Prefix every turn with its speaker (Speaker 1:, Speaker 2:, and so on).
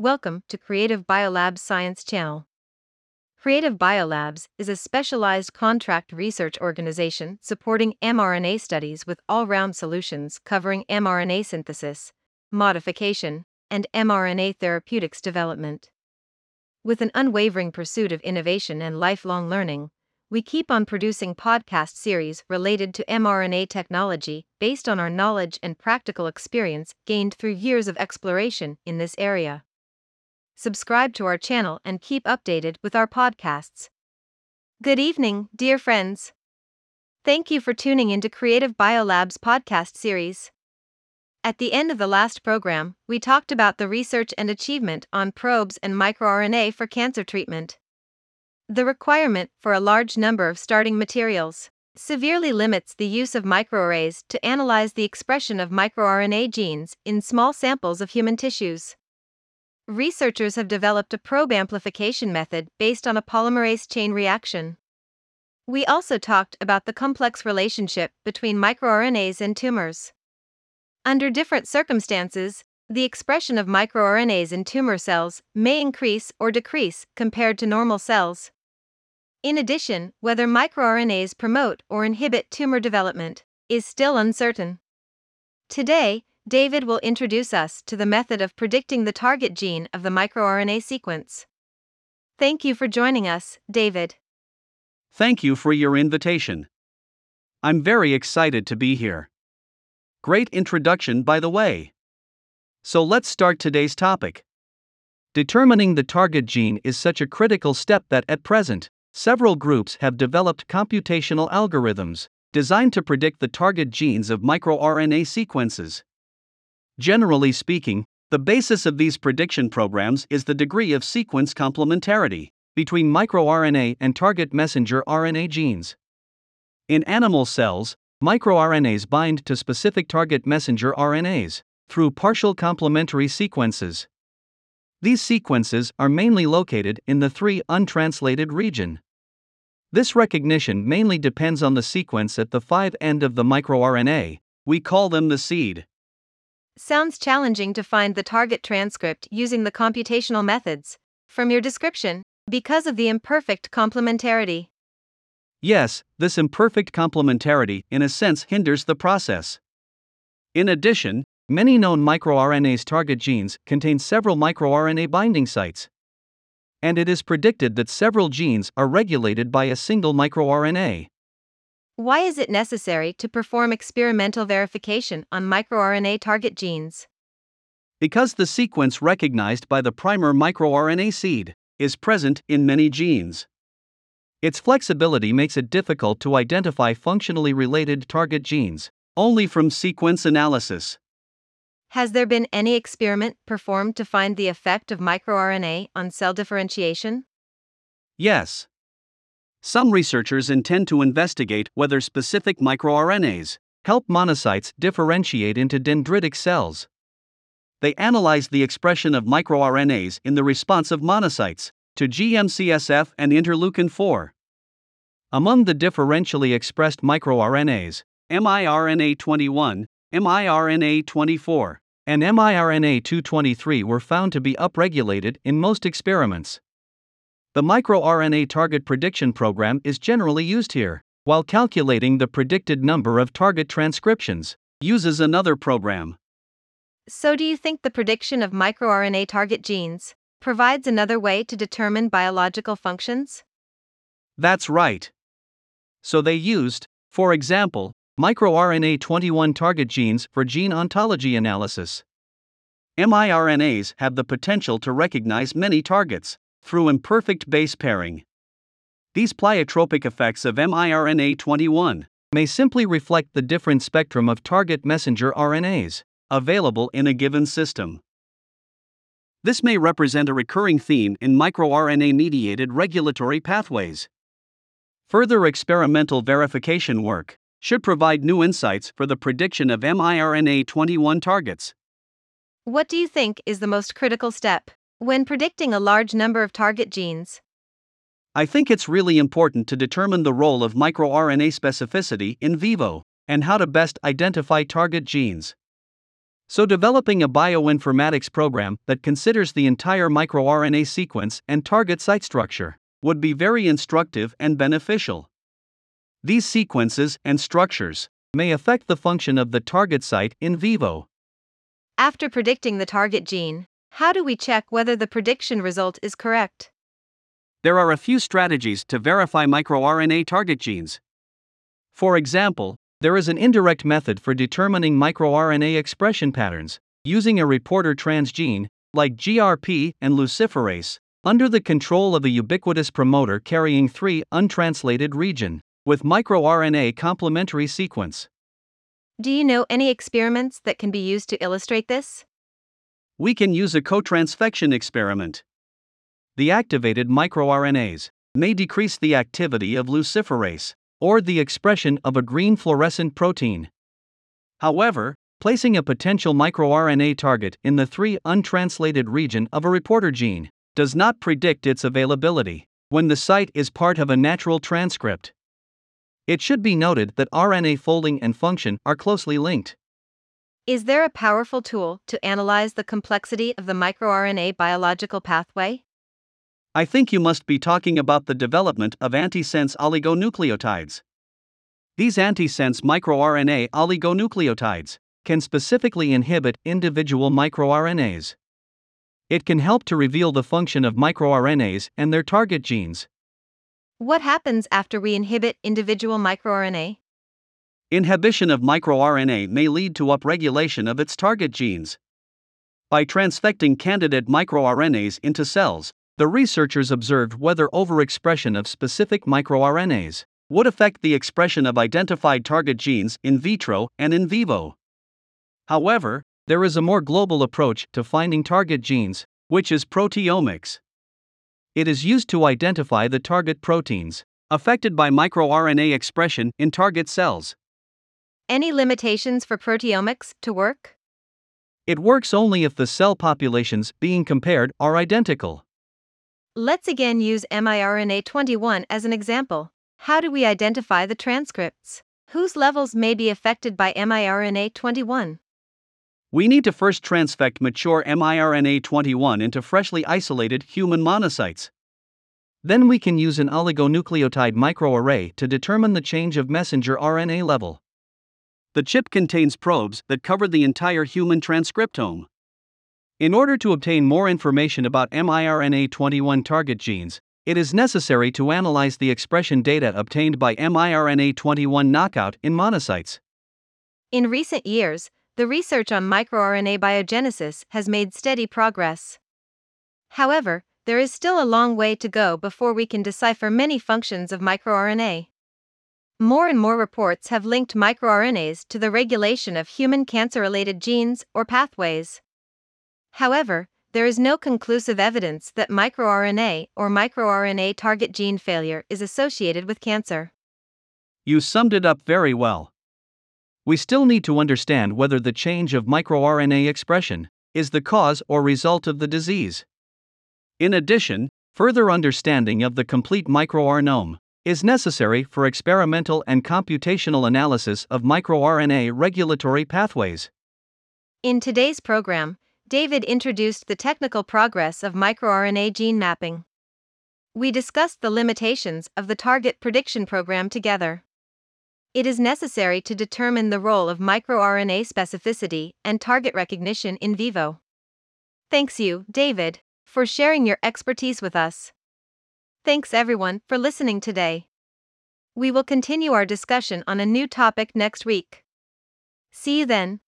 Speaker 1: Welcome to Creative Biolabs Science Channel. Creative Biolabs is a specialized contract research organization supporting mRNA studies with all round solutions covering mRNA synthesis, modification, and mRNA therapeutics development. With an unwavering pursuit of innovation and lifelong learning, we keep on producing podcast series related to mRNA technology based on our knowledge and practical experience gained through years of exploration in this area. Subscribe to our channel and keep updated with our podcasts. Good evening, dear friends. Thank you for tuning into Creative Biolabs podcast series. At the end of the last program, we talked about the research and achievement on probes and microRNA for cancer treatment. The requirement for a large number of starting materials severely limits the use of microarrays to analyze the expression of microRNA genes in small samples of human tissues. Researchers have developed a probe amplification method based on a polymerase chain reaction. We also talked about the complex relationship between microRNAs and tumors. Under different circumstances, the expression of microRNAs in tumor cells may increase or decrease compared to normal cells. In addition, whether microRNAs promote or inhibit tumor development is still uncertain. Today, David will introduce us to the method of predicting the target gene of the microRNA sequence. Thank you for joining us, David.
Speaker 2: Thank you for your invitation. I'm very excited to be here. Great introduction, by the way. So let's start today's topic. Determining the target gene is such a critical step that at present, Several groups have developed computational algorithms designed to predict the target genes of microRNA sequences. Generally speaking, the basis of these prediction programs is the degree of sequence complementarity between microRNA and target messenger RNA genes. In animal cells, microRNAs bind to specific target messenger RNAs through partial complementary sequences. These sequences are mainly located in the 3' untranslated region. This recognition mainly depends on the sequence at the 5' end of the microRNA. We call them the seed.
Speaker 1: Sounds challenging to find the target transcript using the computational methods, from your description, because of the imperfect complementarity.
Speaker 2: Yes, this imperfect complementarity in a sense hinders the process. In addition, Many known microRNA's target genes contain several microRNA binding sites. And it is predicted that several genes are regulated by a single microRNA.
Speaker 1: Why is it necessary to perform experimental verification on microRNA target genes?
Speaker 2: Because the sequence recognized by the primer microRNA seed is present in many genes. Its flexibility makes it difficult to identify functionally related target genes, only from sequence analysis.
Speaker 1: Has there been any experiment performed to find the effect of microRNA on cell differentiation?
Speaker 2: Yes. Some researchers intend to investigate whether specific microRNAs help monocytes differentiate into dendritic cells. They analyzed the expression of microRNAs in the response of monocytes to GM-CSF and interleukin 4. Among the differentially expressed microRNAs, miRNA 21, miRNA 24, and miRNA 223 were found to be upregulated in most experiments. The microRNA target prediction program is generally used here, while calculating the predicted number of target transcriptions, uses another program.
Speaker 1: So, do you think the prediction of microRNA target genes provides another way to determine biological functions?
Speaker 2: That's right. So, they used, for example, microRNA 21 target genes for gene ontology analysis. miRNAs have the potential to recognize many targets through imperfect base pairing. These pleiotropic effects of miRNA 21 may simply reflect the different spectrum of target messenger RNAs available in a given system. This may represent a recurring theme in microRNA mediated regulatory pathways. Further experimental verification work should provide new insights for the prediction of miRNA 21 targets.
Speaker 1: What do you think is the most critical step when predicting a large number of target genes?
Speaker 2: I think it's really important to determine the role of microRNA specificity in vivo and how to best identify target genes. So, developing a bioinformatics program that considers the entire microRNA sequence and target site structure would be very instructive and beneficial. These sequences and structures may affect the function of the target site in vivo.
Speaker 1: After predicting the target gene, how do we check whether the prediction result is correct?
Speaker 2: There are a few strategies to verify microRNA target genes. For example, there is an indirect method for determining microRNA expression patterns using a reporter transgene, like GFP and luciferase, under the control of a ubiquitous promoter carrying three untranslated region with microRNA complementary sequence.
Speaker 1: Do you know any experiments that can be used to illustrate this?
Speaker 2: We can use a cotransfection experiment. The activated microRNAs may decrease the activity of luciferase or the expression of a green fluorescent protein. However, placing a potential microRNA target in the 3 untranslated region of a reporter gene does not predict its availability when the site is part of a natural transcript. It should be noted that RNA folding and function are closely linked.
Speaker 1: Is there a powerful tool to analyze the complexity of the microRNA biological pathway?
Speaker 2: I think you must be talking about the development of antisense oligonucleotides. These antisense microRNA oligonucleotides can specifically inhibit individual microRNAs. It can help to reveal the function of microRNAs and their target genes.
Speaker 1: What happens after we inhibit individual microRNA?
Speaker 2: Inhibition of microRNA may lead to upregulation of its target genes. By transfecting candidate microRNAs into cells, the researchers observed whether overexpression of specific microRNAs would affect the expression of identified target genes in vitro and in vivo. However, there is a more global approach to finding target genes, which is proteomics. It is used to identify the target proteins affected by microRNA expression in target cells.
Speaker 1: Any limitations for proteomics to work?
Speaker 2: It works only if the cell populations being compared are identical.
Speaker 1: Let's again use miRNA 21 as an example. How do we identify the transcripts? Whose levels may be affected by miRNA 21?
Speaker 2: We need to first transfect mature miRNA 21 into freshly isolated human monocytes. Then we can use an oligonucleotide microarray to determine the change of messenger RNA level. The chip contains probes that cover the entire human transcriptome. In order to obtain more information about miRNA 21 target genes, it is necessary to analyze the expression data obtained by miRNA 21 knockout in monocytes.
Speaker 1: In recent years, the research on microRNA biogenesis has made steady progress. However, there is still a long way to go before we can decipher many functions of microRNA. More and more reports have linked microRNAs to the regulation of human cancer related genes or pathways. However, there is no conclusive evidence that microRNA or microRNA target gene failure is associated with cancer.
Speaker 2: You summed it up very well we still need to understand whether the change of microRNA expression is the cause or result of the disease. In addition, further understanding of the complete microRNome is necessary for experimental and computational analysis of microRNA regulatory pathways.
Speaker 1: In today's program, David introduced the technical progress of microRNA gene mapping. We discussed the limitations of the target prediction program together. It is necessary to determine the role of microRNA specificity and target recognition in vivo. Thanks you, David, for sharing your expertise with us. Thanks everyone for listening today. We will continue our discussion on a new topic next week. See you then.